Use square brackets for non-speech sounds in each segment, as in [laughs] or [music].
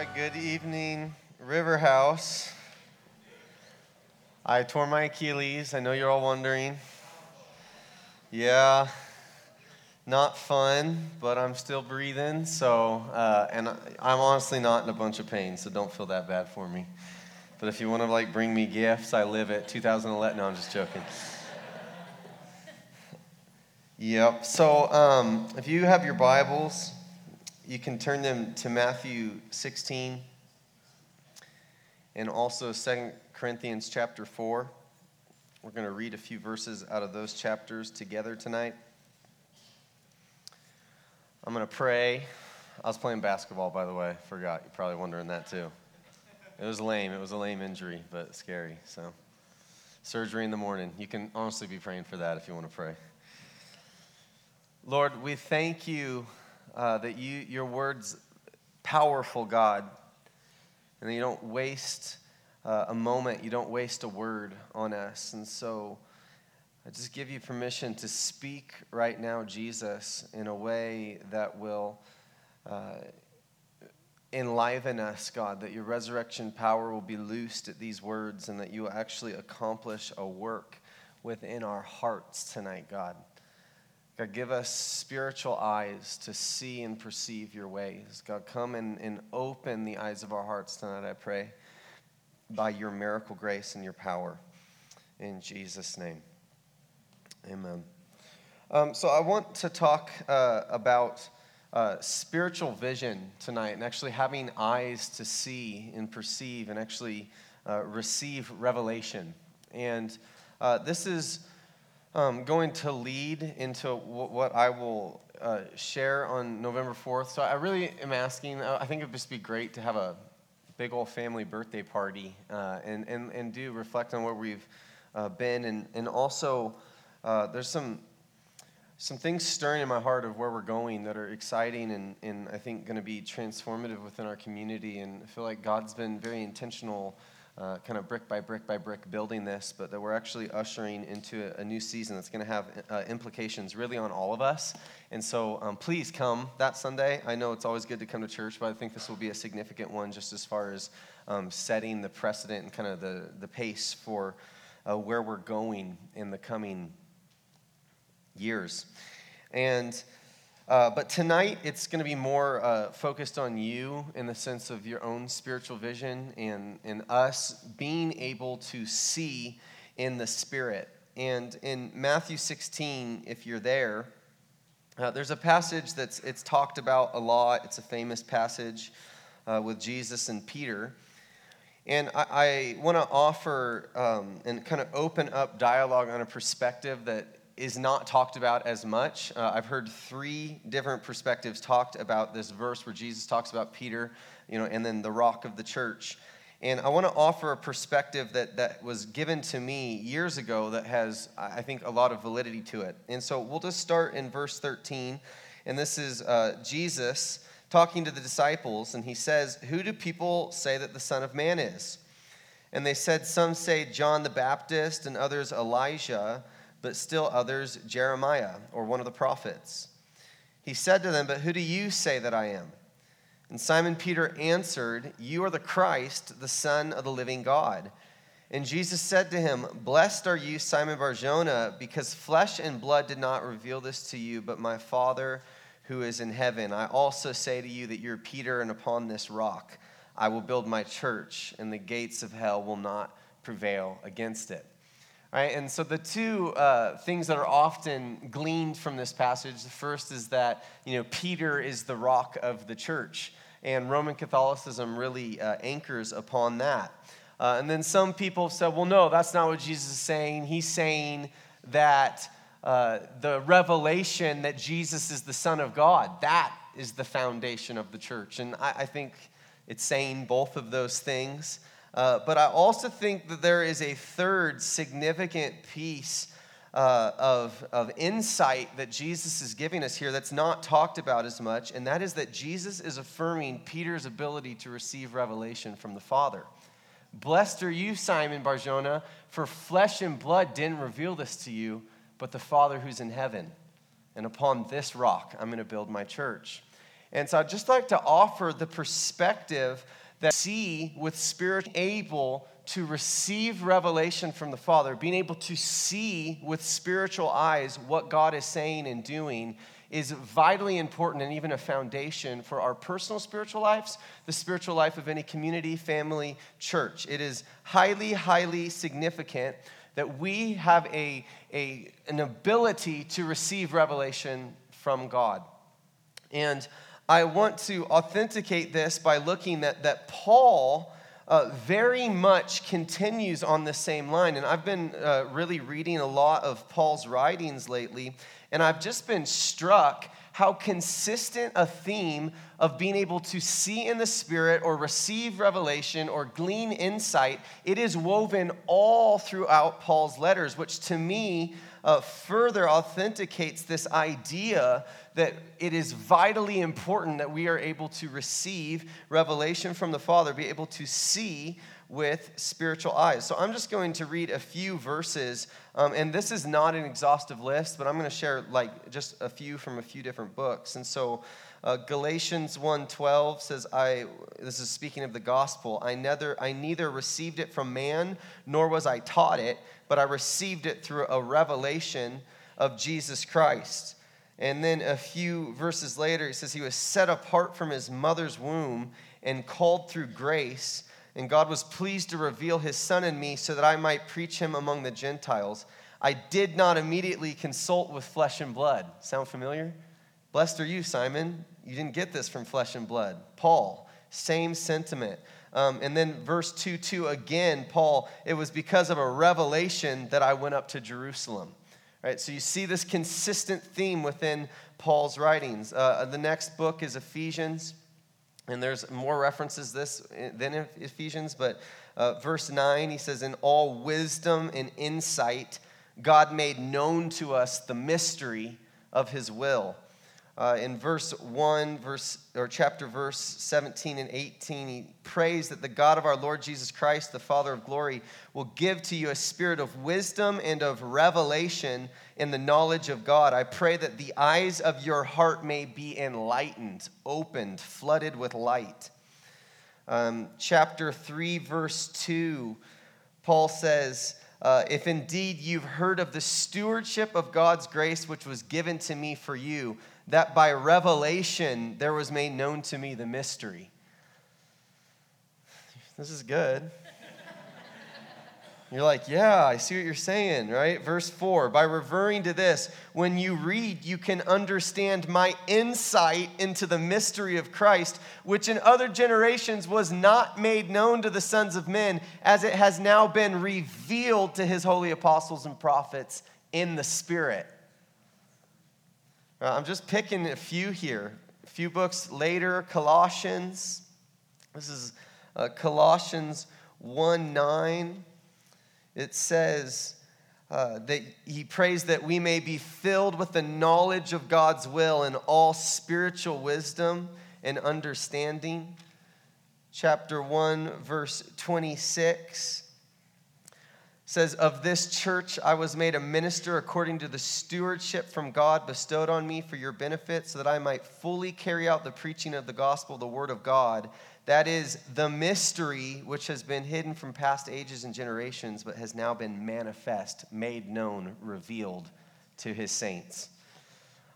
right, good evening, River House. I tore my Achilles. I know you're all wondering. Yeah, not fun, but I'm still breathing. So, uh, and I'm honestly not in a bunch of pain, so don't feel that bad for me. But if you want to like bring me gifts, I live at 2011. No, I'm just joking. Yep. So, um, if you have your Bibles, you can turn them to Matthew 16 and also 2 Corinthians chapter 4. We're going to read a few verses out of those chapters together tonight. I'm going to pray. I was playing basketball, by the way. Forgot. You're probably wondering that too. It was lame. It was a lame injury, but scary. So, surgery in the morning. You can honestly be praying for that if you want to pray. Lord, we thank you uh, that you, your word's powerful, God, and you don't waste uh, a moment, you don't waste a word on us. And so I just give you permission to speak right now, Jesus, in a way that will uh, enliven us, God, that your resurrection power will be loosed at these words and that you will actually accomplish a work within our hearts tonight, God. God, give us spiritual eyes to see and perceive your ways. God, come and, and open the eyes of our hearts tonight, I pray, by your miracle grace and your power. In Jesus' name. Amen. Um, so, I want to talk uh, about uh, spiritual vision tonight and actually having eyes to see and perceive and actually uh, receive revelation. And uh, this is um, going to lead into w- what I will uh, share on November 4th. So I really am asking, uh, I think it would just be great to have a big old family birthday party uh, and, and, and do reflect on where we've uh, been. And, and also, uh, there's some, some things stirring in my heart of where we're going that are exciting and, and I think going to be transformative within our community. And I feel like God's been very intentional uh, kind of brick by brick by brick building this, but that we're actually ushering into a, a new season that's going to have uh, implications really on all of us. And so um, please come that Sunday. I know it's always good to come to church, but I think this will be a significant one just as far as um, setting the precedent and kind of the, the pace for uh, where we're going in the coming years. And uh, but tonight, it's going to be more uh, focused on you in the sense of your own spiritual vision and, and us being able to see in the Spirit. And in Matthew 16, if you're there, uh, there's a passage that's it's talked about a lot. It's a famous passage uh, with Jesus and Peter. And I, I want to offer um, and kind of open up dialogue on a perspective that is not talked about as much. Uh, I've heard three different perspectives talked about this verse where Jesus talks about Peter, you know, and then the rock of the church. And I want to offer a perspective that, that was given to me years ago that has, I think, a lot of validity to it. And so we'll just start in verse 13. And this is uh, Jesus talking to the disciples, and he says, Who do people say that the Son of Man is? And they said, Some say John the Baptist, and others Elijah but still others Jeremiah or one of the prophets. He said to them, But who do you say that I am? And Simon Peter answered, You are the Christ, the Son of the living God. And Jesus said to him, Blessed are you, Simon Barjona, because flesh and blood did not reveal this to you, but my Father who is in heaven. I also say to you that you're Peter, and upon this rock I will build my church, and the gates of hell will not prevail against it. Right? And so the two uh, things that are often gleaned from this passage, the first is that you know Peter is the rock of the church, and Roman Catholicism really uh, anchors upon that. Uh, and then some people have said, well, no, that's not what Jesus is saying. He's saying that uh, the revelation that Jesus is the Son of God, that is the foundation of the church. And I, I think it's saying both of those things. Uh, but I also think that there is a third significant piece uh, of, of insight that Jesus is giving us here that's not talked about as much, and that is that Jesus is affirming Peter's ability to receive revelation from the Father. Blessed are you, Simon Barjona, for flesh and blood didn't reveal this to you, but the Father who's in heaven. And upon this rock, I'm going to build my church. And so I'd just like to offer the perspective that see with spirit able to receive revelation from the Father, being able to see with spiritual eyes what God is saying and doing is vitally important and even a foundation for our personal spiritual lives, the spiritual life of any community, family, church. It is highly, highly significant that we have a, a, an ability to receive revelation from God. And I want to authenticate this by looking at that Paul uh, very much continues on the same line. And I've been uh, really reading a lot of Paul's writings lately, and I've just been struck how consistent a theme of being able to see in the spirit or receive revelation or glean insight it is woven all throughout paul's letters which to me uh, further authenticates this idea that it is vitally important that we are able to receive revelation from the Father, be able to see with spiritual eyes. So I'm just going to read a few verses, um, and this is not an exhaustive list, but I'm going to share like just a few from a few different books. And so uh, Galatians 1:12 says, "I." This is speaking of the gospel. I neither I neither received it from man, nor was I taught it, but I received it through a revelation of Jesus Christ. And then a few verses later, it says, He was set apart from his mother's womb and called through grace. And God was pleased to reveal his son in me so that I might preach him among the Gentiles. I did not immediately consult with flesh and blood. Sound familiar? Blessed are you, Simon. You didn't get this from flesh and blood. Paul, same sentiment. Um, and then verse 2 2 again, Paul, it was because of a revelation that I went up to Jerusalem. Right, so you see this consistent theme within Paul's writings. Uh, the next book is Ephesians, and there's more references this than in Ephesians, but uh, verse 9, he says, In all wisdom and insight, God made known to us the mystery of his will uh, in verse 1, verse, or chapter verse 17 and 18, he prays that the God of our Lord Jesus Christ, the Father of glory, will give to you a spirit of wisdom and of revelation in the knowledge of God. I pray that the eyes of your heart may be enlightened, opened, flooded with light. Um, chapter 3, verse 2, Paul says, uh, if indeed you've heard of the stewardship of God's grace which was given to me for you, that by revelation there was made known to me the mystery. This is good. You're like, yeah, I see what you're saying, right? Verse 4 By referring to this, when you read, you can understand my insight into the mystery of Christ, which in other generations was not made known to the sons of men, as it has now been revealed to his holy apostles and prophets in the Spirit. Uh, I'm just picking a few here. A few books later, Colossians. This is uh, Colossians 1 9. It says uh, that he prays that we may be filled with the knowledge of God's will and all spiritual wisdom and understanding. Chapter 1, verse 26 says, Of this church I was made a minister according to the stewardship from God bestowed on me for your benefit, so that I might fully carry out the preaching of the gospel, the word of God. That is the mystery which has been hidden from past ages and generations, but has now been manifest, made known, revealed to his saints.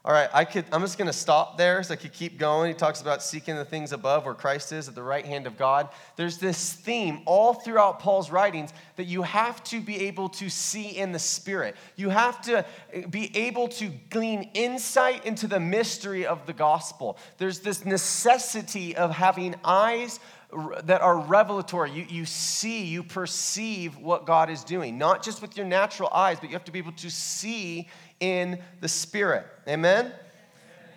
All right, I could, I'm just going to stop there so I could keep going. He talks about seeking the things above where Christ is at the right hand of God. There's this theme all throughout Paul's writings that you have to be able to see in the Spirit. You have to be able to glean insight into the mystery of the gospel. There's this necessity of having eyes that are revelatory. You, you see, you perceive what God is doing, not just with your natural eyes, but you have to be able to see in the Spirit. Amen?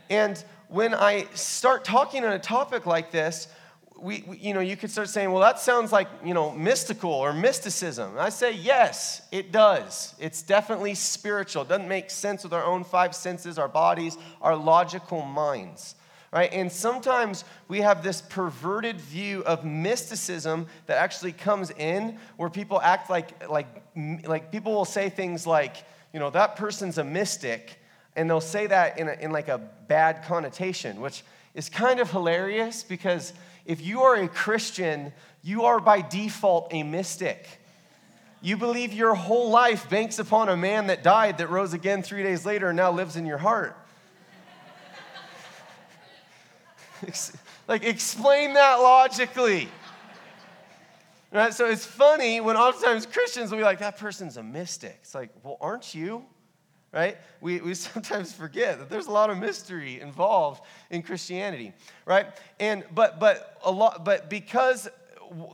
And when I start talking on a topic like this, we, we, you know, you could start saying, well, that sounds like, you know, mystical or mysticism. And I say, yes, it does. It's definitely spiritual. It doesn't make sense with our own five senses, our bodies, our logical minds. Right? And sometimes we have this perverted view of mysticism that actually comes in where people act like, like, like people will say things like, you know, that person's a mystic. and they'll say that in, a, in like a bad connotation, which is kind of hilarious because if you are a Christian, you are by default a mystic. You believe your whole life banks upon a man that died, that rose again three days later, and now lives in your heart. [laughs] like, explain that logically. Right? So it's funny when oftentimes Christians will be like, that person's a mystic. It's like, well, aren't you? Right? We, we [laughs] sometimes forget that there's a lot of mystery involved in Christianity, right? And but but a lot but because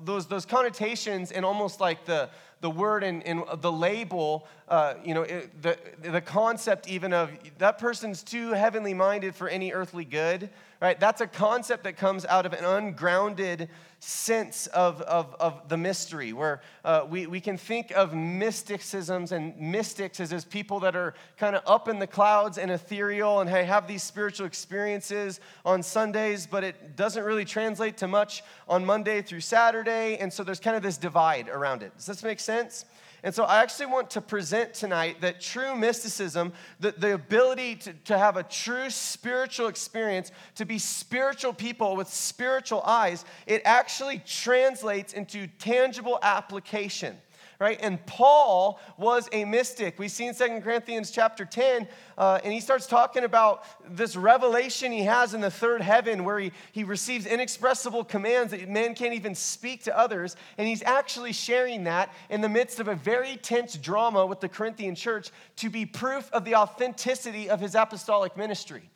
those those connotations and almost like the the word and, and the label, uh, you know, it, the, the concept even of that person's too heavenly minded for any earthly good, right? That's a concept that comes out of an ungrounded sense of, of, of the mystery, where uh, we, we can think of mysticisms and mystics as, as people that are kind of up in the clouds and ethereal and hey, have these spiritual experiences on Sundays, but it doesn't really translate to much on Monday through Saturday. And so there's kind of this divide around it. Does this make sense? And so I actually want to present tonight that true mysticism, the, the ability to, to have a true spiritual experience, to be spiritual people with spiritual eyes, it actually translates into tangible application right? And Paul was a mystic. We see in Second Corinthians chapter 10, uh, and he starts talking about this revelation he has in the third heaven where he, he receives inexpressible commands that man can't even speak to others. And he's actually sharing that in the midst of a very tense drama with the Corinthian church to be proof of the authenticity of his apostolic ministry.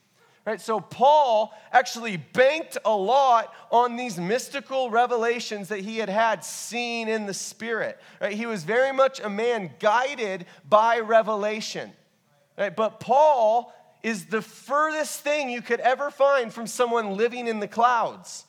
Right? So Paul actually banked a lot on these mystical revelations that he had had seen in the spirit. Right? He was very much a man guided by revelation. Right? But Paul is the furthest thing you could ever find from someone living in the clouds.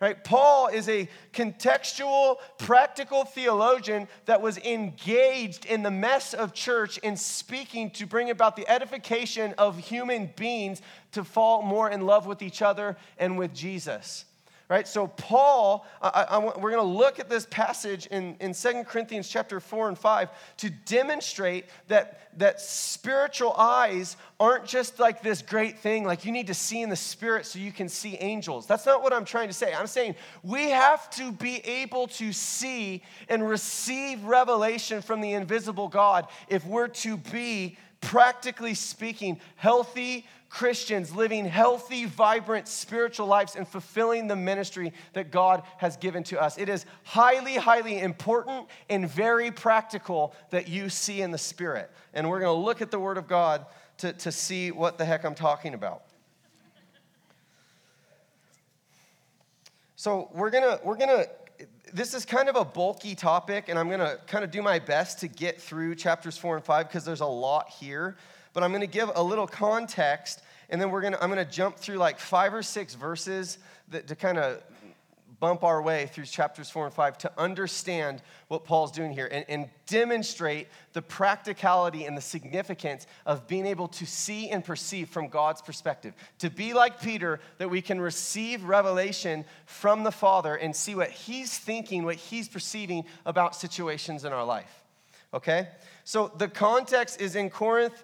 Right? Paul is a contextual, practical theologian that was engaged in the mess of church in speaking to bring about the edification of human beings to fall more in love with each other and with Jesus right? So paul I, I, we're going to look at this passage in, in 2 corinthians chapter 4 and 5 to demonstrate that, that spiritual eyes aren't just like this great thing like you need to see in the spirit so you can see angels. That's not what i'm trying to say. I'm saying we have to be able to see and receive revelation from the invisible god if we're to be practically speaking healthy Christians living healthy, vibrant spiritual lives and fulfilling the ministry that God has given to us. It is highly, highly important and very practical that you see in the Spirit. And we're going to look at the Word of God to, to see what the heck I'm talking about. So we're gonna we're gonna this is kind of a bulky topic, and I'm gonna kind of do my best to get through chapters four and five because there's a lot here but I'm going to give a little context, and then we're going to, I'm going to jump through like five or six verses that, to kind of bump our way through chapters four and five to understand what Paul's doing here and, and, demonstrate the practicality and the significance of being able to see and perceive from God's perspective. To be like Peter, that we can receive revelation from the Father and see what he's thinking, what he's perceiving about situations in our life. Okay? So the context is in Corinth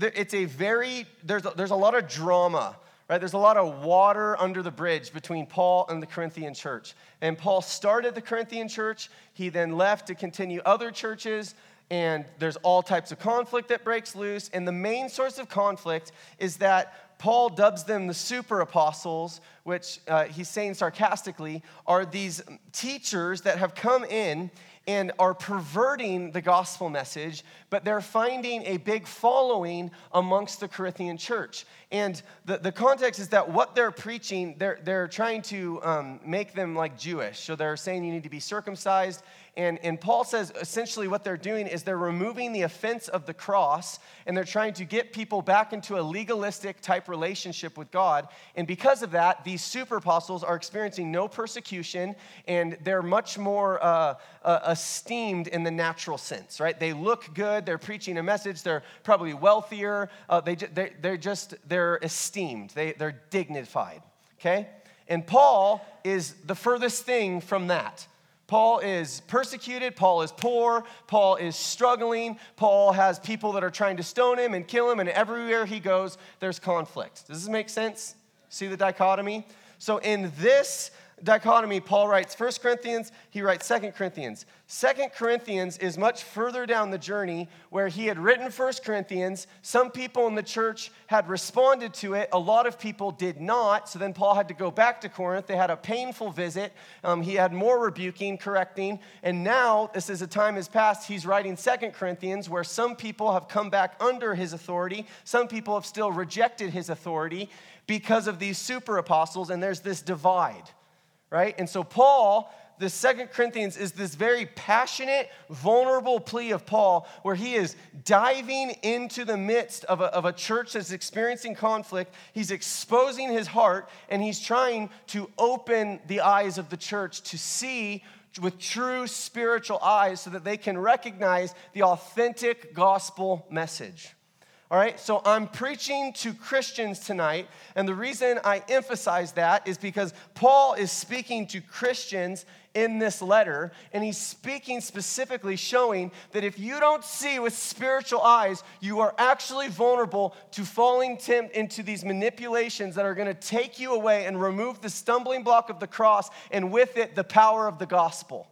it's a very, there's a, there's a lot of drama, right? There's a lot of water under the bridge between Paul and the Corinthian church. And Paul started the Corinthian church, he then left to continue other churches, and there's all types of conflict that breaks loose. And the main source of conflict is that Paul dubs them the super apostles, which uh, he's saying sarcastically are these teachers that have come in and are perverting the gospel message, but they're finding a big following amongst the Corinthian church. And the, the context is that what they're preaching, they're, they're trying to um, make them like Jewish. So they're saying you need to be circumcised and, and Paul says essentially what they're doing is they're removing the offense of the cross and they're trying to get people back into a legalistic type relationship with God. And because of that, these super apostles are experiencing no persecution and they're much more uh, uh, esteemed in the natural sense, right? They look good, they're preaching a message, they're probably wealthier, uh, they, they, they're just, they're esteemed, they, they're dignified, okay? And Paul is the furthest thing from that Paul is persecuted, Paul is poor, Paul is struggling, Paul has people that are trying to stone him and kill him, and everywhere he goes, there's conflict. Does this make sense? See the dichotomy? So, in this dichotomy, Paul writes 1 Corinthians, he writes 2 Corinthians. 2 Corinthians is much further down the journey where he had written 1 Corinthians. Some people in the church had responded to it, a lot of people did not. So then Paul had to go back to Corinth. They had a painful visit. Um, he had more rebuking, correcting. And now, this is a time has passed, he's writing 2 Corinthians where some people have come back under his authority, some people have still rejected his authority because of these super apostles, and there's this divide right? And so Paul, the Second Corinthians is this very passionate, vulnerable plea of Paul where he is diving into the midst of a, of a church that's experiencing conflict. He's exposing his heart and he's trying to open the eyes of the church to see with true spiritual eyes so that they can recognize the authentic gospel message. All right, so I'm preaching to Christians tonight, and the reason I emphasize that is because Paul is speaking to Christians in this letter, and he's speaking specifically showing that if you don't see with spiritual eyes, you are actually vulnerable to falling tempt into these manipulations that are going to take you away and remove the stumbling block of the cross, and with it, the power of the gospel.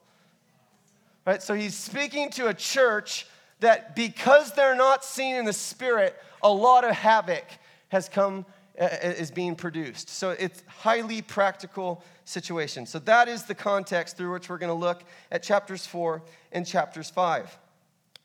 Right, so he's speaking to a church that because they're not seen in the spirit, a lot of havoc has come uh, uh, is being produced. So it's highly practical situation. So that is the context through which we're going to look at chapters 4 and chapters 5.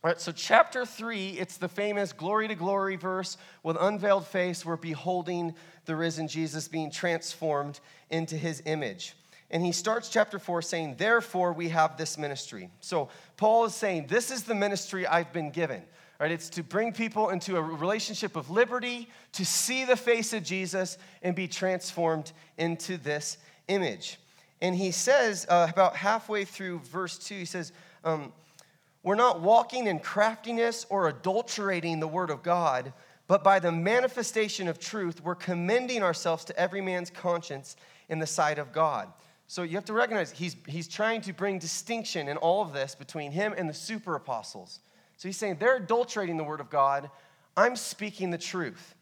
All right, so chapter 3, it's the famous glory to glory verse with unveiled face. We're beholding the risen Jesus being transformed into his image. And he starts chapter 4 saying, Therefore, we have this ministry. So Paul is saying, This is the ministry I've been given. Right? It's to bring people into a relationship of liberty, to see the face of Jesus, and be transformed into this image. And he says, uh, about halfway through verse 2, he says, um, We're not walking in craftiness or adulterating the word of God, but by the manifestation of truth, we're commending ourselves to every man's conscience in the sight of God. So you have to recognize he's, he's trying to bring distinction in all of this between him and the super apostles. So he's saying they're adulterating the word of God. I'm speaking the truth.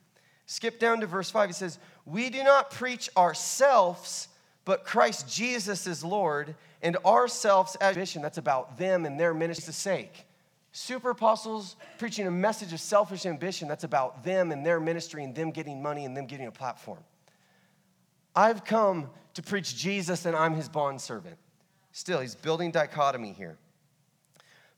Skip down to verse 5. He says, We do not preach ourselves, but Christ Jesus is Lord, and ourselves as mission. That's about them and their ministry's sake. Super apostles preaching a message of selfish ambition. That's about them and their ministry and them getting money and them getting a platform. I've come to preach Jesus and I'm his bondservant. Still, he's building dichotomy here.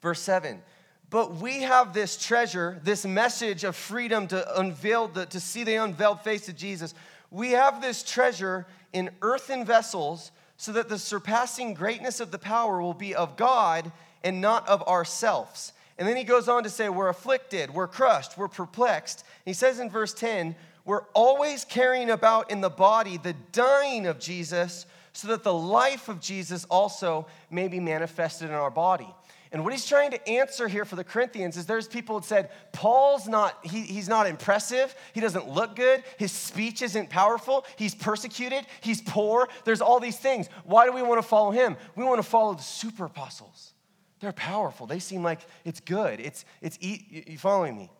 Verse 7 But we have this treasure, this message of freedom to unveil, the, to see the unveiled face of Jesus. We have this treasure in earthen vessels so that the surpassing greatness of the power will be of God and not of ourselves. And then he goes on to say, We're afflicted, we're crushed, we're perplexed. he says in verse 10, we're always carrying about in the body the dying of Jesus so that the life of Jesus also may be manifested in our body. And what he's trying to answer here for the Corinthians is there's people that said, Paul's not, he, he's not impressive. He doesn't look good. His speech isn't powerful. He's persecuted. He's poor. There's all these things. Why do we want to follow him? We want to follow the super apostles. They're powerful. They seem like it's good. It's, it's, you following me?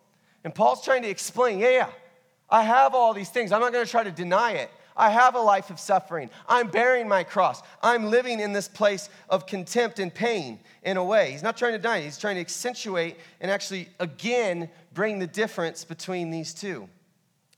And Paul's trying to explain, yeah, yeah, I have all these things. I'm not going to try to deny it. I have a life of suffering. I'm bearing my cross. I'm living in this place of contempt and pain in a way. He's not trying to deny it, he's trying to accentuate and actually, again, bring the difference between these two.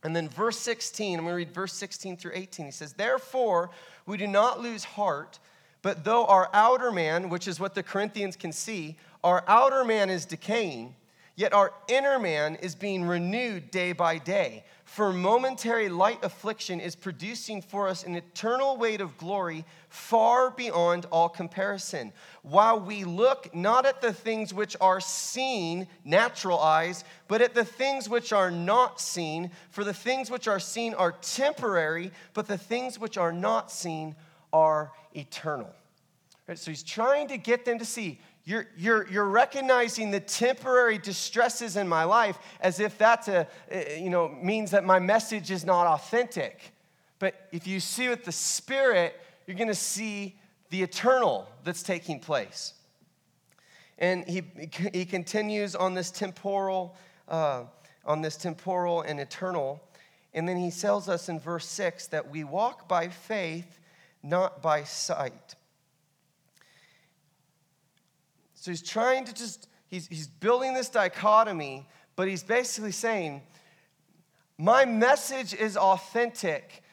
And then verse 16, I'm going to read verse 16 through 18. He says, Therefore, we do not lose heart, but though our outer man, which is what the Corinthians can see, our outer man is decaying, yet our inner man is being renewed day by day. For momentary light affliction is producing for us an eternal weight of glory far beyond all comparison. While we look not at the things which are seen, natural eyes, but at the things which are not seen. For the things which are seen are temporary, but the things which are not seen are eternal. Right, so he's trying to get them to see you're, you're, you're recognizing the temporary distresses in my life as if that a, you know, means that my message is not authentic. But if you see with the Spirit, you're going to see the eternal that's taking place. And he, he continues on this temporal, uh, on this temporal and eternal. And then he tells us in verse 6 that we walk by faith, not by sight. So he's trying to just, he's, he's building this dichotomy, but he's basically saying, My message is authentic,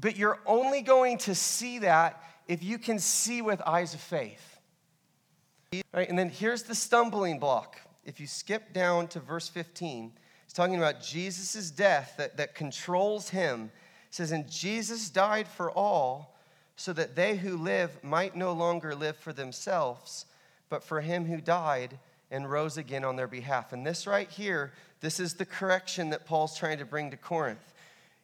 but you're only going to see that if you can see with eyes of faith. Right, and then here's the stumbling block. If you skip down to verse 15, he's talking about Jesus' death that, that controls him. He says, And Jesus died for all, so that they who live might no longer live for themselves, but for him who died and rose again on their behalf. And this right here, this is the correction that Paul's trying to bring to Corinth.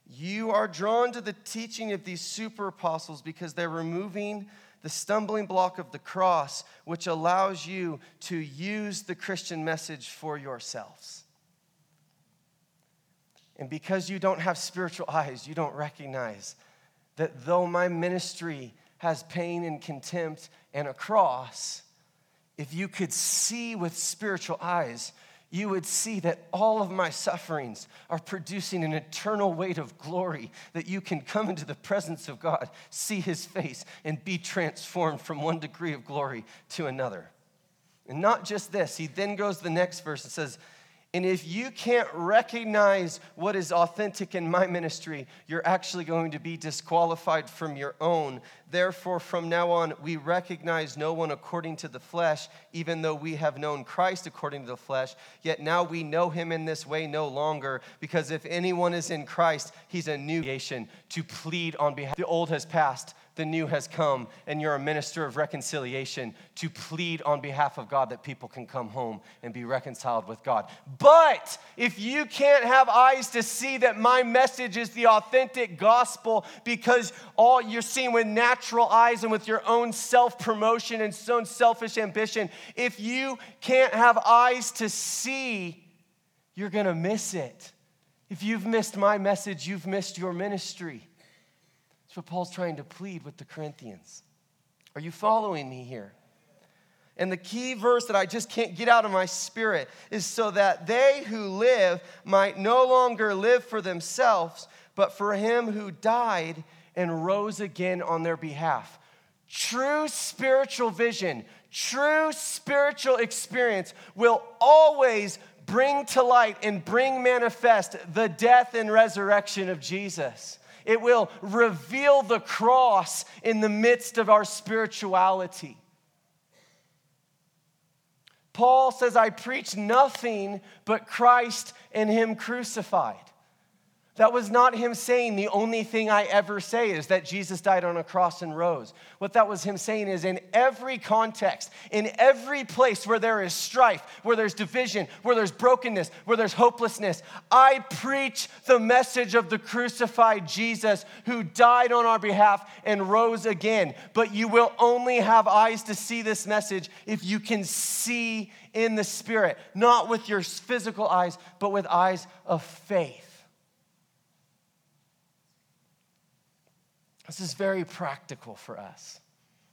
You are drawn to the teaching of these super apostles because they're removing the stumbling block of the cross, which allows you to use the Christian message for yourselves. And because you don't have spiritual eyes, you don't recognize that though my ministry has pain and contempt and a cross, if you could see with spiritual eyes, you would see that all of my sufferings are producing an eternal weight of glory, that you can come into the presence of God, see his face, and be transformed from one degree of glory to another. And not just this, he then goes to the next verse and says, and if you can't recognize what is authentic in my ministry, you're actually going to be disqualified from your own. Therefore, from now on, we recognize no one according to the flesh, even though we have known Christ according to the flesh. Yet now we know him in this way no longer, because if anyone is in Christ, he's a new creation to plead on behalf. The old has passed the new has come, and you're a minister of reconciliation to plead on behalf of God that people can come home and be reconciled with God. But if you can't have eyes to see that my message is the authentic gospel because all you're seeing with natural eyes and with your own self promotion and own selfish ambition, if you can't have eyes to see, you're to miss it. If you've missed my message, you've missed your ministry. What Paul's trying to plead with the Corinthians. Are you following me here? And the key verse that I just can't get out of my spirit is so that they who live might no longer live for themselves, but for him who died and rose again on their behalf. True spiritual vision, true spiritual experience will always bring to light and bring manifest the death and resurrection of Jesus. It will reveal the cross in the midst of our spirituality. Paul says, I preach nothing but Christ and Him crucified. That was not him saying, the only thing I ever say is that Jesus died on a cross and rose. What that was him saying is, in every context, in every place where there is strife, where there's division, where there's brokenness, where there's hopelessness, I preach the message of the crucified Jesus who died on our behalf and rose again. But you will only have eyes to see this message if you can see in the Spirit, not with your physical eyes, but with eyes of faith. This is very practical for us.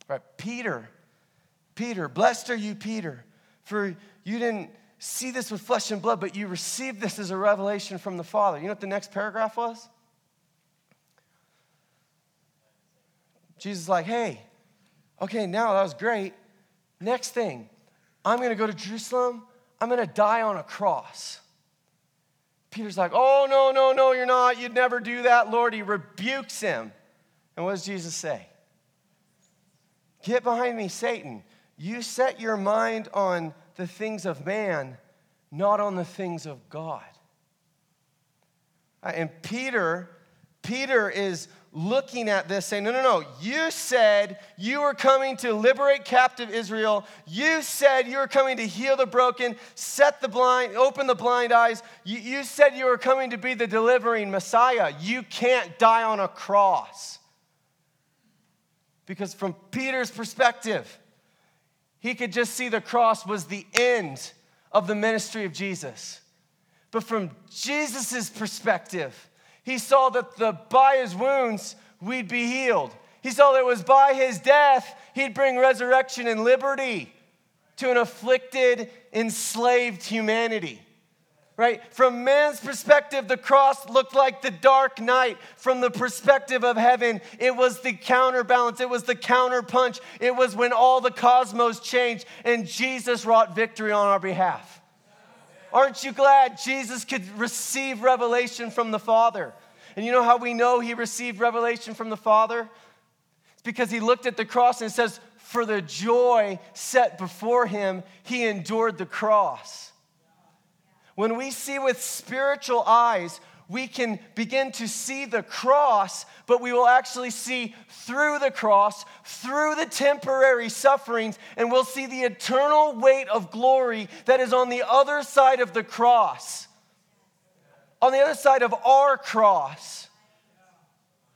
Right? Peter, Peter, blessed are you, Peter, for you didn't see this with flesh and blood, but you received this as a revelation from the Father. You know what the next paragraph was? Jesus is like, hey, okay, now that was great. Next thing, I'm to go to Jerusalem. I'm to die on a cross. Peter's like, oh, no, no, no, you're not. You'd never do that, Lord. He rebukes him. And what does Jesus say? Get behind me, Satan. You set your mind on the things of man, not on the things of God. Uh, and Peter, Peter is looking at this saying, No, no, no. You said you were coming to liberate captive Israel. You said you were coming to heal the broken, set the blind, open the blind eyes. You, you said you were coming to be the delivering Messiah. You can't die on a cross. Because from Peter's perspective, he could just see the cross was the end of the ministry of Jesus. But from Jesus' perspective, he saw that the, by his wounds we'd be healed. He saw that it was by his death he'd bring resurrection and liberty to an afflicted, enslaved humanity. Right? From man's perspective, the cross looked like the dark night. From the perspective of heaven, it was the counterbalance, it was the counterpunch. It was when all the cosmos changed and Jesus wrought victory on our behalf. Aren't you glad Jesus could receive revelation from the Father? And you know how we know he received revelation from the Father? It's because he looked at the cross and says, For the joy set before him, he endured the cross. When we see with spiritual eyes, we can begin to see the cross, but we will actually see through the cross, through the temporary sufferings, and we'll see the eternal weight of glory that is on the other side of the cross, on the other side of our cross.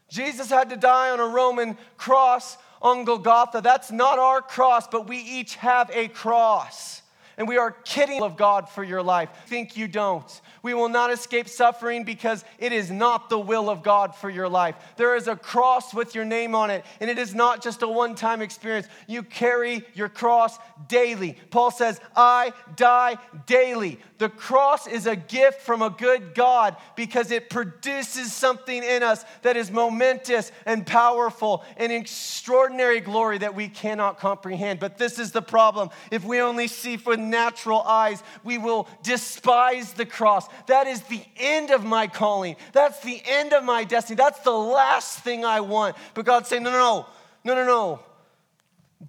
Jesus had to die on a Roman cross on Golgotha. That's not our cross, but we each have a cross and we are kidding of God for your life. Think you don't. We will not escape suffering because it is not the will of God for your life. There is a cross with your name on it, and it is not just a one time experience. You carry your cross daily. Paul says, I die daily. The cross is a gift from a good God because it produces something in us that is momentous and powerful and extraordinary glory that we cannot comprehend. But this is the problem. If we only see with natural eyes, we will despise the cross. That is the end of my calling. That's the end of my destiny. That's the last thing I want. But God's saying, no, no, no, no, no, no.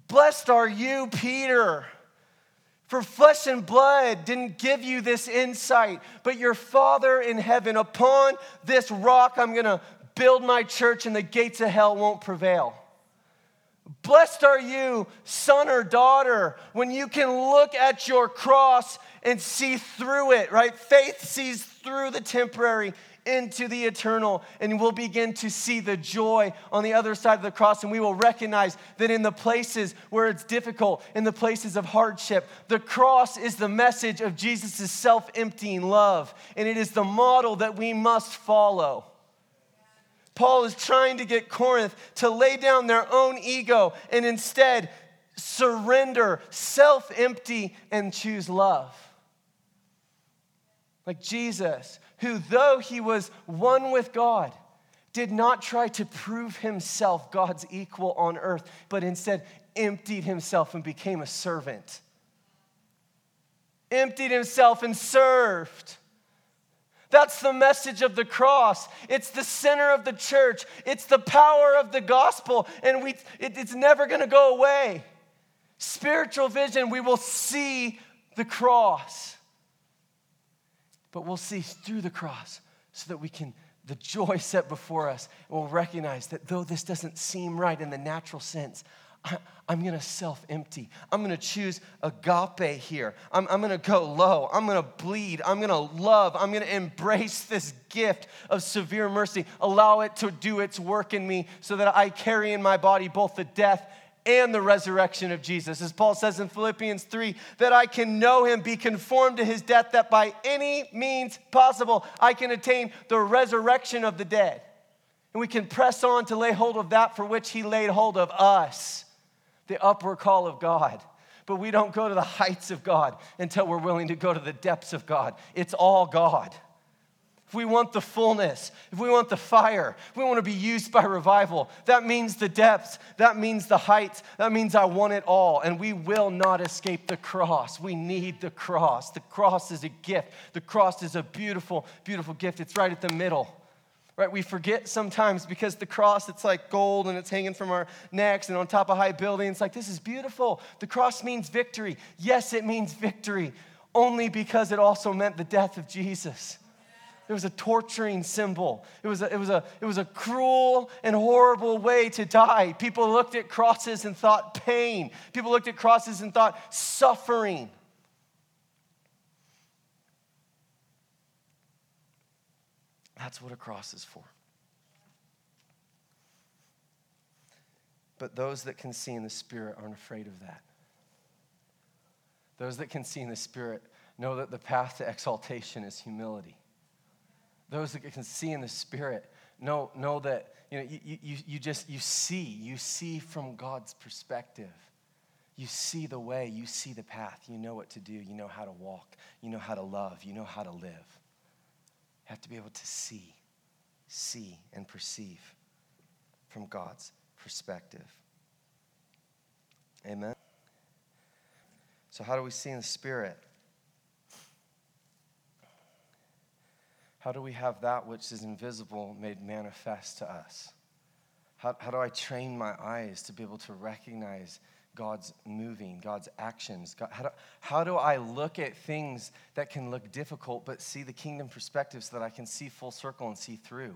Blessed are you, Peter. For flesh and blood didn't give you this insight, but your Father in heaven. Upon this rock, I'm going to build my church, and the gates of hell won't prevail. Blessed are you, son or daughter, when you can look at your cross and see through it, right? Faith sees through the temporary into the eternal, and we'll begin to see the joy on the other side of the cross. And we will recognize that in the places where it's difficult, in the places of hardship, the cross is the message of Jesus' self emptying love, and it is the model that we must follow. Paul is trying to get Corinth to lay down their own ego and instead surrender, self empty, and choose love. Like Jesus, who, though he was one with God, did not try to prove himself God's equal on earth, but instead emptied himself and became a servant. Emptied himself and served. That's the message of the cross. It's the center of the church. It's the power of the gospel, and we, it, it's never going to go away. Spiritual vision, we will see the cross but we'll see through the cross so that we can, the joy set before us, and we'll recognize that though this doesn't seem right in the natural sense, I, am going to self empty. I'm to choose agape here. I'm, I'm to go low. I'm to bleed. I'm to love. I'm to embrace this gift of severe mercy. Allow it to do its work in me so that I carry in my body both the death and the resurrection of Jesus. As Paul says in Philippians 3, that I can know him, be conformed to his death, that by any means possible I can attain the resurrection of the dead. And we can press on to lay hold of that for which he laid hold of us, the upward call of God. But we don't go to the heights of God until we're willing to go to the depths of God. It's all God if we want the fullness, if we want the fire, if we want to be used by revival, that means the depths, that means the heights, that means I want it all. And we will not escape the cross. We need the cross. The cross is a gift. The cross is a beautiful, beautiful gift. It's right at the middle. Right? We forget sometimes because the cross, it's like gold and it's hanging from our necks and on top of high buildings. It's like, this is beautiful. The cross means victory. Yes, it means victory, only because it also meant the death of Jesus. It was a torturing symbol. It was a, it, was a, it was a cruel and horrible way to die. People looked at crosses and thought pain. People looked at crosses and thought suffering. That's what a cross is for. But those that can see in the Spirit aren't afraid of that. Those that can see in the Spirit know that the path to exaltation is humility. Those that can see in the Spirit know, know that you, know, you, you, you just you see, you see from God's perspective. You see the way, you see the path, you know what to do, you know how to walk, you know how to love, you know how to live. Have to be able to see, see, and perceive from God's perspective. Amen. So, how do we see in the Spirit? How do we have that which is invisible made manifest to us? How, how do I train my eyes to be able to recognize God's moving, God's actions? God, how, do, how do I look at things that can look difficult but see the kingdom perspective so that I can see full circle and see through?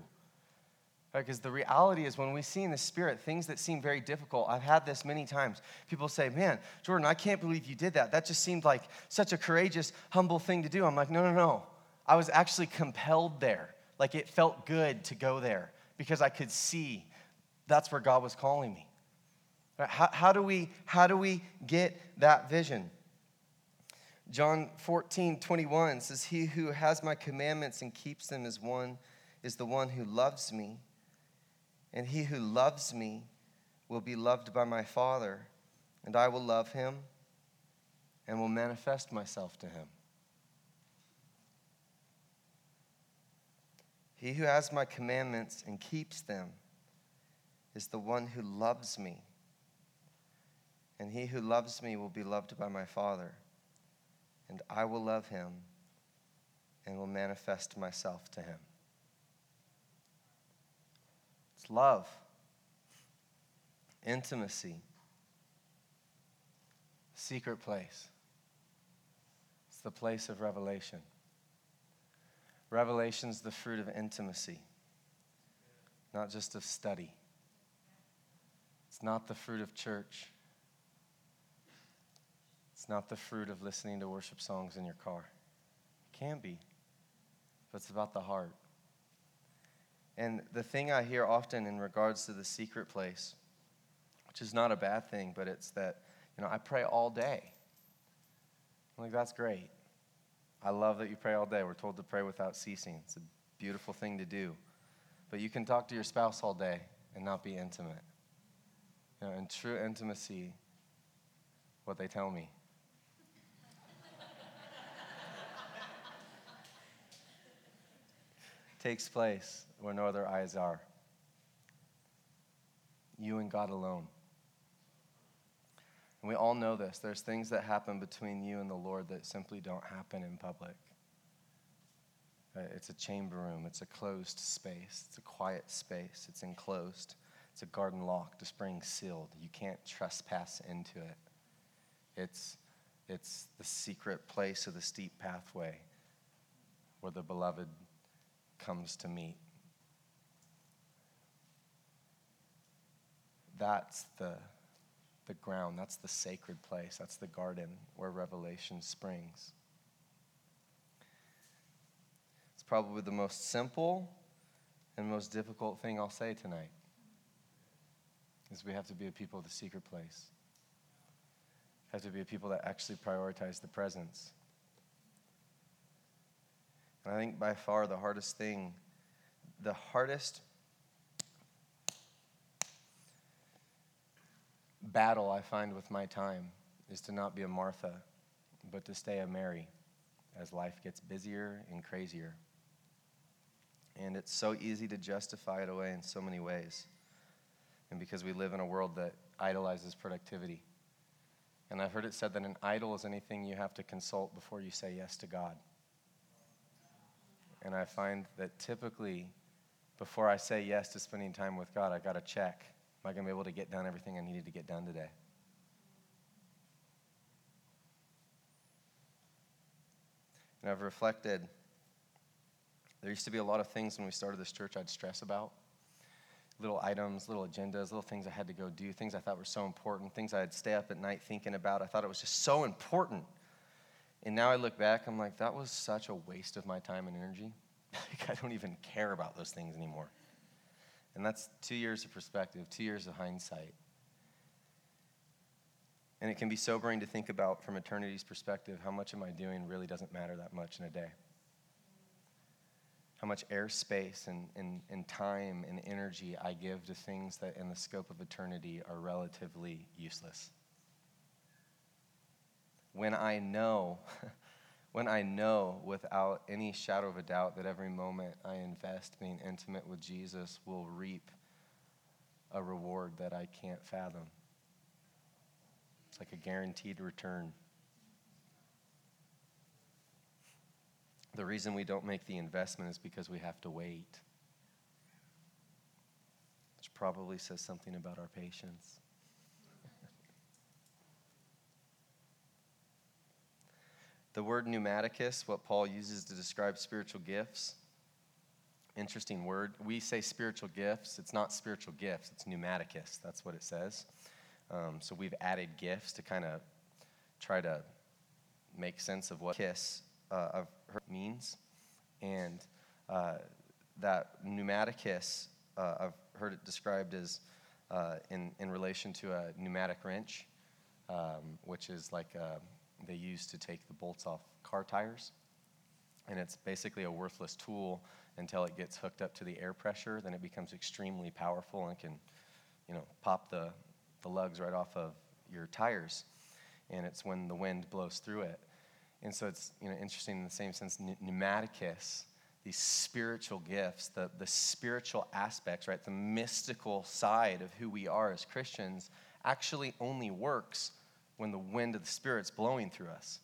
Because the reality is, when we see in the Spirit things that seem very difficult, I've had this many times. People say, Man, Jordan, I can't believe you did that. That just seemed like such a courageous, humble thing to do. I'm like, No, no, no. I was actually compelled there. Like it felt good to go there because I could see that's where God was calling me. How, how, do, we, how do we get that vision? John 14, 21 says, He who has my commandments and keeps them is one, is the one who loves me. And he who loves me will be loved by my Father, and I will love him and will manifest myself to him. He who has my commandments and keeps them is the one who loves me. And he who loves me will be loved by my Father, and I will love him and will manifest myself to him. It's love, intimacy, secret place. It's the place of revelation. Revelation's the fruit of intimacy, not just of study. It's not the fruit of church. It's not the fruit of listening to worship songs in your car. It can be, but it's about the heart. And the thing I hear often in regards to the secret place, which is not a bad thing, but it's that, you know, I pray all day. I'm like, that's great. I love that you pray all day. We're told to pray without ceasing. It's a beautiful thing to do. But you can talk to your spouse all day and not be intimate. You know, in true intimacy, what they tell me. Takes place where no other eyes are. You and God alone. And we all know this. There's things that happen between you and the Lord that simply don't happen in public. Uh, it's a chamber room, it's a closed space, it's a quiet space, it's enclosed, it's a garden locked, a spring sealed. You can't trespass into it. It's, it's the secret place of the steep pathway where the beloved comes to meet. That's the the ground. That's the sacred place. That's the garden where revelation springs. It's probably the most simple and most difficult thing I'll say tonight. Is we have to be a people of the secret place. Have to be a people that actually prioritize the presence. And I think by far the hardest thing, the hardest battle I find with my time is to not be a Martha, but to stay a Mary as life gets busier and crazier. And it's so easy to justify it away in so many ways. And because we live in a world that idolizes productivity. And I've heard it said that an idol is anything you have to consult before you say yes to God. And I find that typically, before I say yes to spending time with God, I got to check Am I going to be able to get done everything I needed to get done today? And I've reflected. There used to be a lot of things when we started this church I'd stress about little items, little agendas, little things I had to go do, things I thought were so important, things I'd stay up at night thinking about. I thought it was just so important. And now I look back, I'm like, that was such a waste of my time and energy. [laughs] like, I don't even care about those things anymore. And that's two years of perspective, two years of hindsight. And it can be sobering to think about from eternity's perspective how much am I doing really doesn't matter that much in a day. how much airspace and, and, and time and energy I give to things that in the scope of eternity are relatively useless. When I know, [laughs] when I know without any shadow of a doubt that every moment I invest being intimate with Jesus will reap a reward that I can't fathom. It's like a guaranteed return. The reason we don't make the investment is because we have to wait. Which probably says something about our patience. The word pneumatikos, what Paul uses to describe spiritual gifts, interesting word. We say spiritual gifts. It's not spiritual gifts, it's pneumatikos. That's what it says. Um, so we've added gifts to kind of try to make sense of what kiss uh, of her means. And uh, that pneumatikos, uh, I've heard it described as uh, in, in relation to a pneumatic wrench, um, which is like uh, they use to take the bolts off car tires. And it's basically a worthless tool until it gets hooked up to the air pressure. Then it becomes extremely powerful and can, you know, pop the, the lugs right off of your tires. And it's when the wind blows through it. And so it's you know, interesting in the same sense, pneumatikos, these spiritual gifts, the, the spiritual aspects, right? The mystical side of who we are as Christians actually only works when the wind of the Spirit's blowing through us.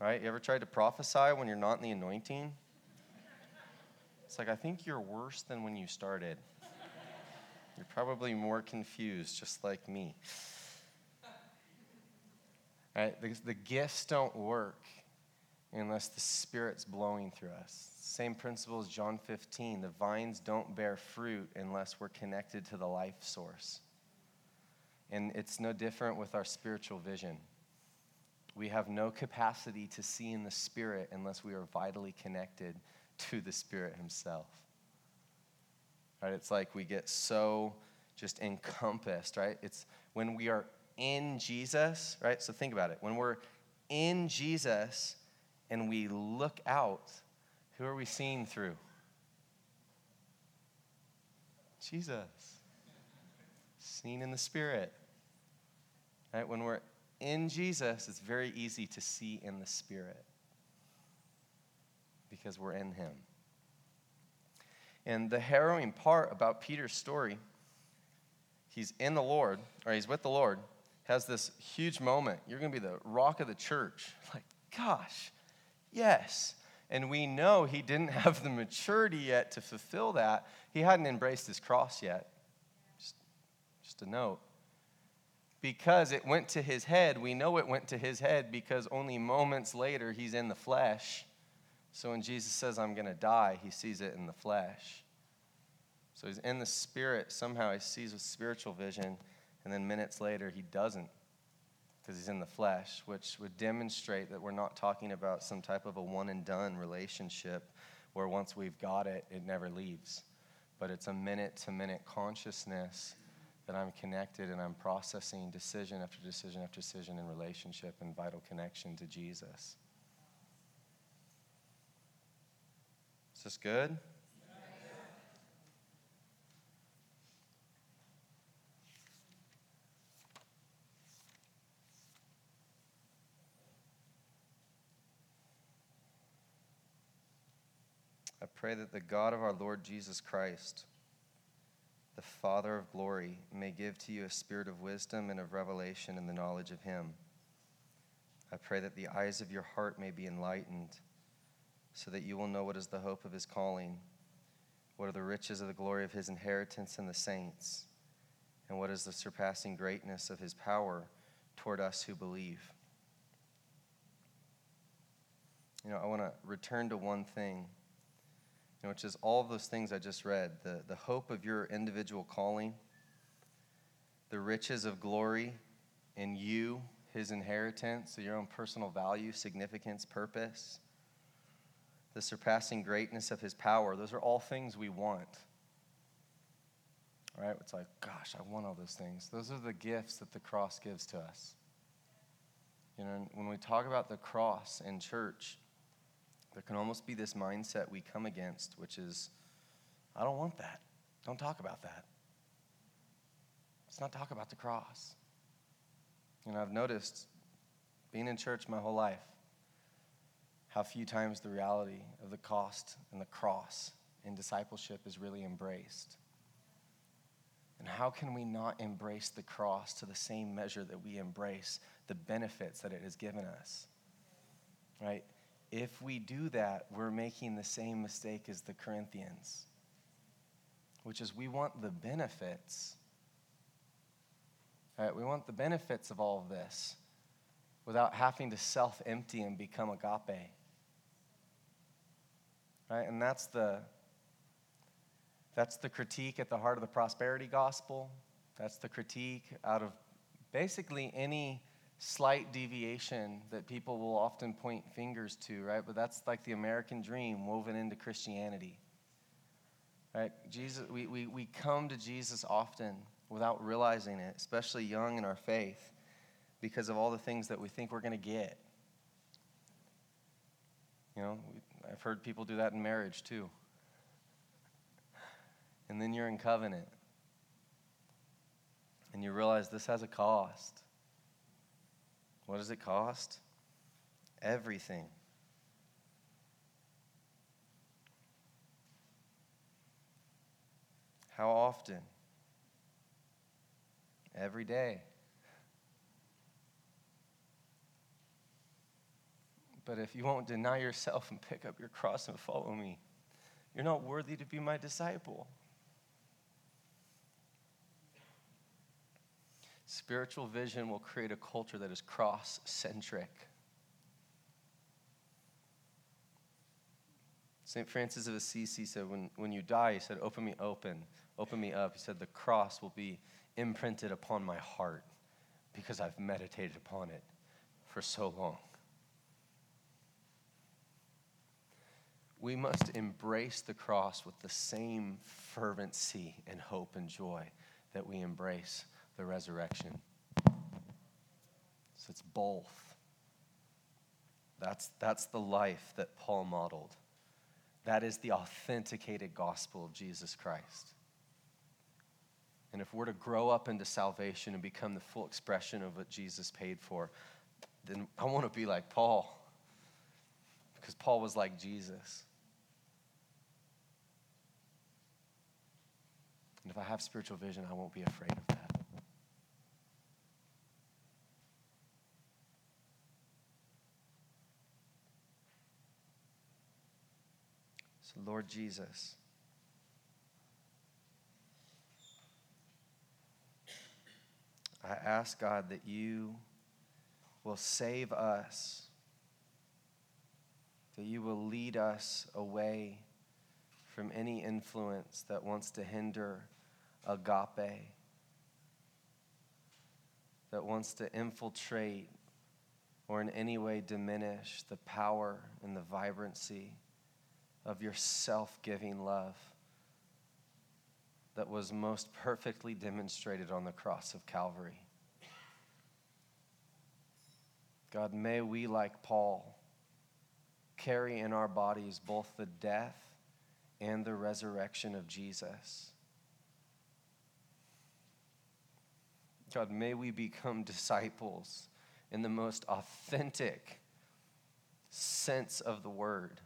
Right? You ever tried to prophesy when you're not in the anointing? It's like, I think you're worse than when you started. You're probably more confused, just like me. Right? The, the gifts don't work unless the Spirit's blowing through us. Same principle as John 15. The vines don't bear fruit unless we're connected to the life source. And it's no different with our spiritual vision. We have no capacity to see in the Spirit unless we are vitally connected to the Spirit Himself. Right? It's like we get so just encompassed, right? It's when we are in Jesus, right? So think about it. When we're in Jesus and we look out, who are we seeing through? Jesus. Seen in the Spirit. Right? When we're in Jesus, it's very easy to see in the Spirit because we're in Him. And the harrowing part about Peter's story, he's in the Lord, or he's with the Lord, has this huge moment. You're going to be the rock of the church. [laughs] Like, gosh, yes. And we know he didn't [laughs] have the maturity yet to fulfill that. He hadn't embraced his cross yet. Just, a note. Because it went to his head, we know it went to his head because only moments later he's in the flesh. So when Jesus says, I'm going to die, he sees it in the flesh. So he's in the spirit. Somehow he sees with spiritual vision and then minutes later he doesn't because he's in the flesh, which would demonstrate that we're not talking about some type of a one and done relationship where once we've got it, it never leaves. But it's a minute to minute consciousness that I'm connected and I'm processing decision after decision after decision in relationship and vital connection to Jesus. Is this good? I pray that the God of our Lord Jesus Christ, the Father of glory, may give to you a spirit of wisdom and of revelation in the knowledge of Him. I pray that the eyes of your heart may be enlightened, so that you will know what is the hope of His calling, what are the riches of the glory of His inheritance in the saints, and what is the surpassing greatness of His power toward us who believe. You know, I want to return to one thing which is all of those things I just read the, the hope of your individual calling, the riches of glory in you, his inheritance, so your own personal value, significance, purpose, the surpassing greatness of his power. Those are all things we want. Right? It's like, gosh, I want all those things. Those are the gifts that the cross gives to us. You know, when we talk about the cross in church, there can almost be this mindset we come against, which is, I don't want that. Don't talk about that. Let's not talk about the cross. You know, I've noticed being in church my whole life how few times the reality of the cost and the cross in discipleship is really embraced. And how can we not embrace the cross to the same measure that we embrace the benefits that it has given us? Right? If we do that, we're making the same mistake as the Corinthians, which is we want the benefits. Right? We want the benefits of all of this without having to self empty and become agape. Right? And that's the that's the critique at the heart of the prosperity gospel. That's the critique out of basically any slight deviation that people will often point fingers to, right? But that's like the American dream woven into Christianity. Right? Jesus, we, we, we come to Jesus often without realizing it, especially young in our faith, because of all the things that we think we're going to get. You know, I've heard people do that in marriage too and then you're in covenant. And you realize this has a cost. What does it cost? Everything. How often? Every day. But if you won't deny yourself and pick up your cross and follow me, you're not worthy to be my disciple. Spiritual vision will create a culture that is cross centric. St. Francis of Assisi said, when, when you die, he said, open me open, open me up. He said, the cross will be imprinted upon my heart because I've meditated upon it for so long. We must embrace the cross with the same fervency and hope and joy that we embrace the resurrection. So it's both. That's, that's the life that Paul modeled. That is the authenticated gospel of Jesus Christ. And if we're to grow up into salvation and become the full expression of what Jesus paid for, then I want to be like Paul. Because Paul was like Jesus. And if I have spiritual vision, I won't be afraid of that. So, Lord Jesus, I ask God that you will save us, that you will lead us away from any influence that wants to hinder agape, that wants to infiltrate or in any way diminish the power and the vibrancy of your self giving love that was most perfectly demonstrated on the cross of Calvary. God, may we, like Paul, carry in our bodies both the death and the resurrection of Jesus. God, may we become disciples in the most authentic sense of the word.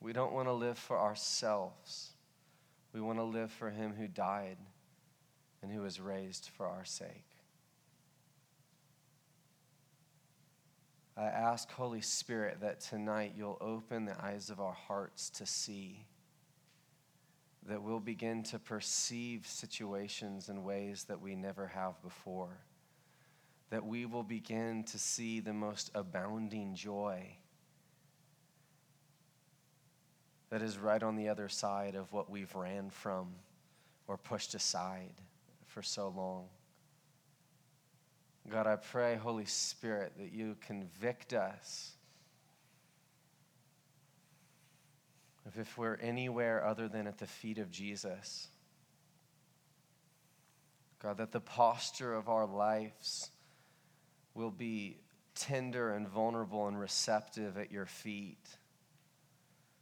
We don't want to live for ourselves. We want to live for Him who died and who was raised for our sake. I ask, Holy Spirit, that tonight you'll open the eyes of our hearts to see, that we'll begin to perceive situations in ways that we never have before, that we will begin to see the most abounding joy that is right on the other side of what we've ran from or pushed aside for so long. God, I pray, Holy Spirit, that you convict us of if we're anywhere other than at the feet of Jesus. God, that the posture of our lives will be tender and vulnerable and receptive at your feet.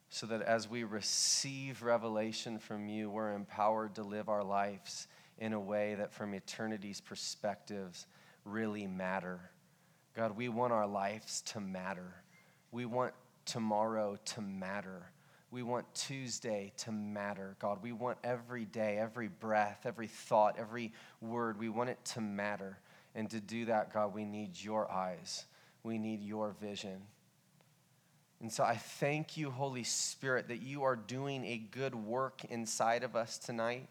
So that as we receive revelation from you, we're empowered to live our lives in a way that, from eternity's perspectives, really matter. God, we want our lives to matter. We want tomorrow to matter. We want Tuesday to matter, God. We want every day, every breath, every thought, every word, we want it to matter. And to do that, God, we need your eyes, we need your vision. And so I thank you, Holy Spirit, that you are doing a good work inside of us tonight.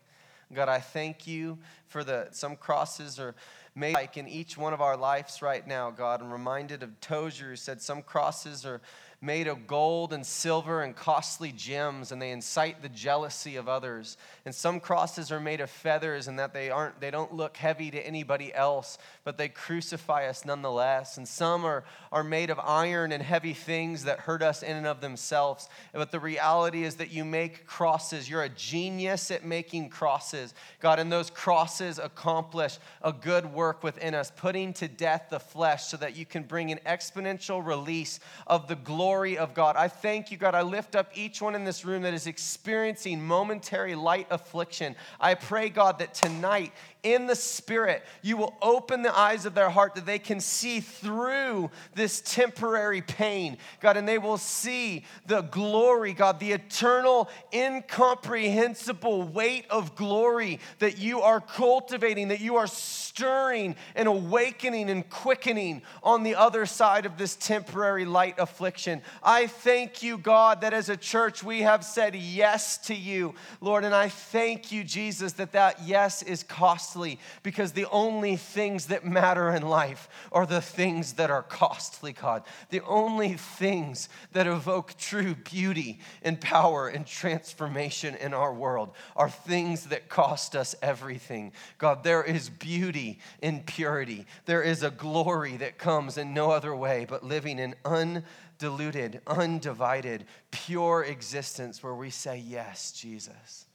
God, I thank you for the some crosses are made like in each one of our lives right now, God. I'm reminded of Tozer who said some crosses are made of gold and silver and costly gems, and they incite the jealousy of others. And some crosses are made of feathers, and that they aren't they don't look heavy to anybody else, but they crucify us nonetheless. And some are, are made of iron and heavy things that hurt us in and of themselves. But the reality is that you make crosses. You're a genius at making crosses. God, and those crosses accomplish a good work within us, putting to death the flesh so that you can bring an exponential release of the glory glory of God. I thank you, God. I lift up each one in this room that is experiencing momentary light affliction. I pray, God, that tonight in the Spirit, you will open the eyes of their heart that they can see through this temporary pain, God, and they will see the glory, God, the eternal, incomprehensible weight of glory that you are cultivating, that you are stirring and awakening and quickening on the other side of this temporary light affliction. I thank you, God, that as a church we have said yes to you, Lord, and I thank you, Jesus, that that yes is costly because the only things that matter in life are the things that are costly, God. The only things that evoke true beauty and power and transformation in our world are things that cost us everything. God, there is beauty in purity, there is a glory that comes in no other way but living in undiluted, undivided, pure existence where we say, Yes, Jesus.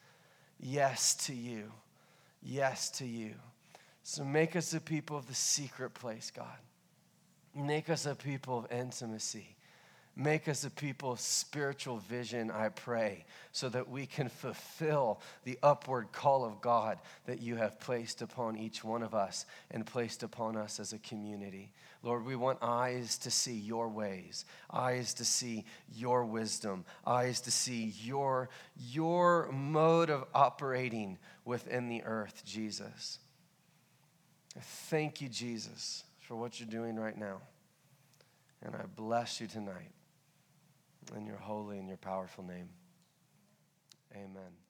Yes to you yes to you. So make us a people of the secret place, God. Make us a people of intimacy. Make us a people of spiritual vision, I pray, so that we can fulfill the upward call of God that you have placed upon each one of us and placed upon us as a community. Lord, we want eyes to see your ways, eyes to see your wisdom, eyes to see your, your mode of operating within the earth, Jesus. I thank you, Jesus, for what you're doing right now. And I bless you tonight in your holy and your powerful name. Amen.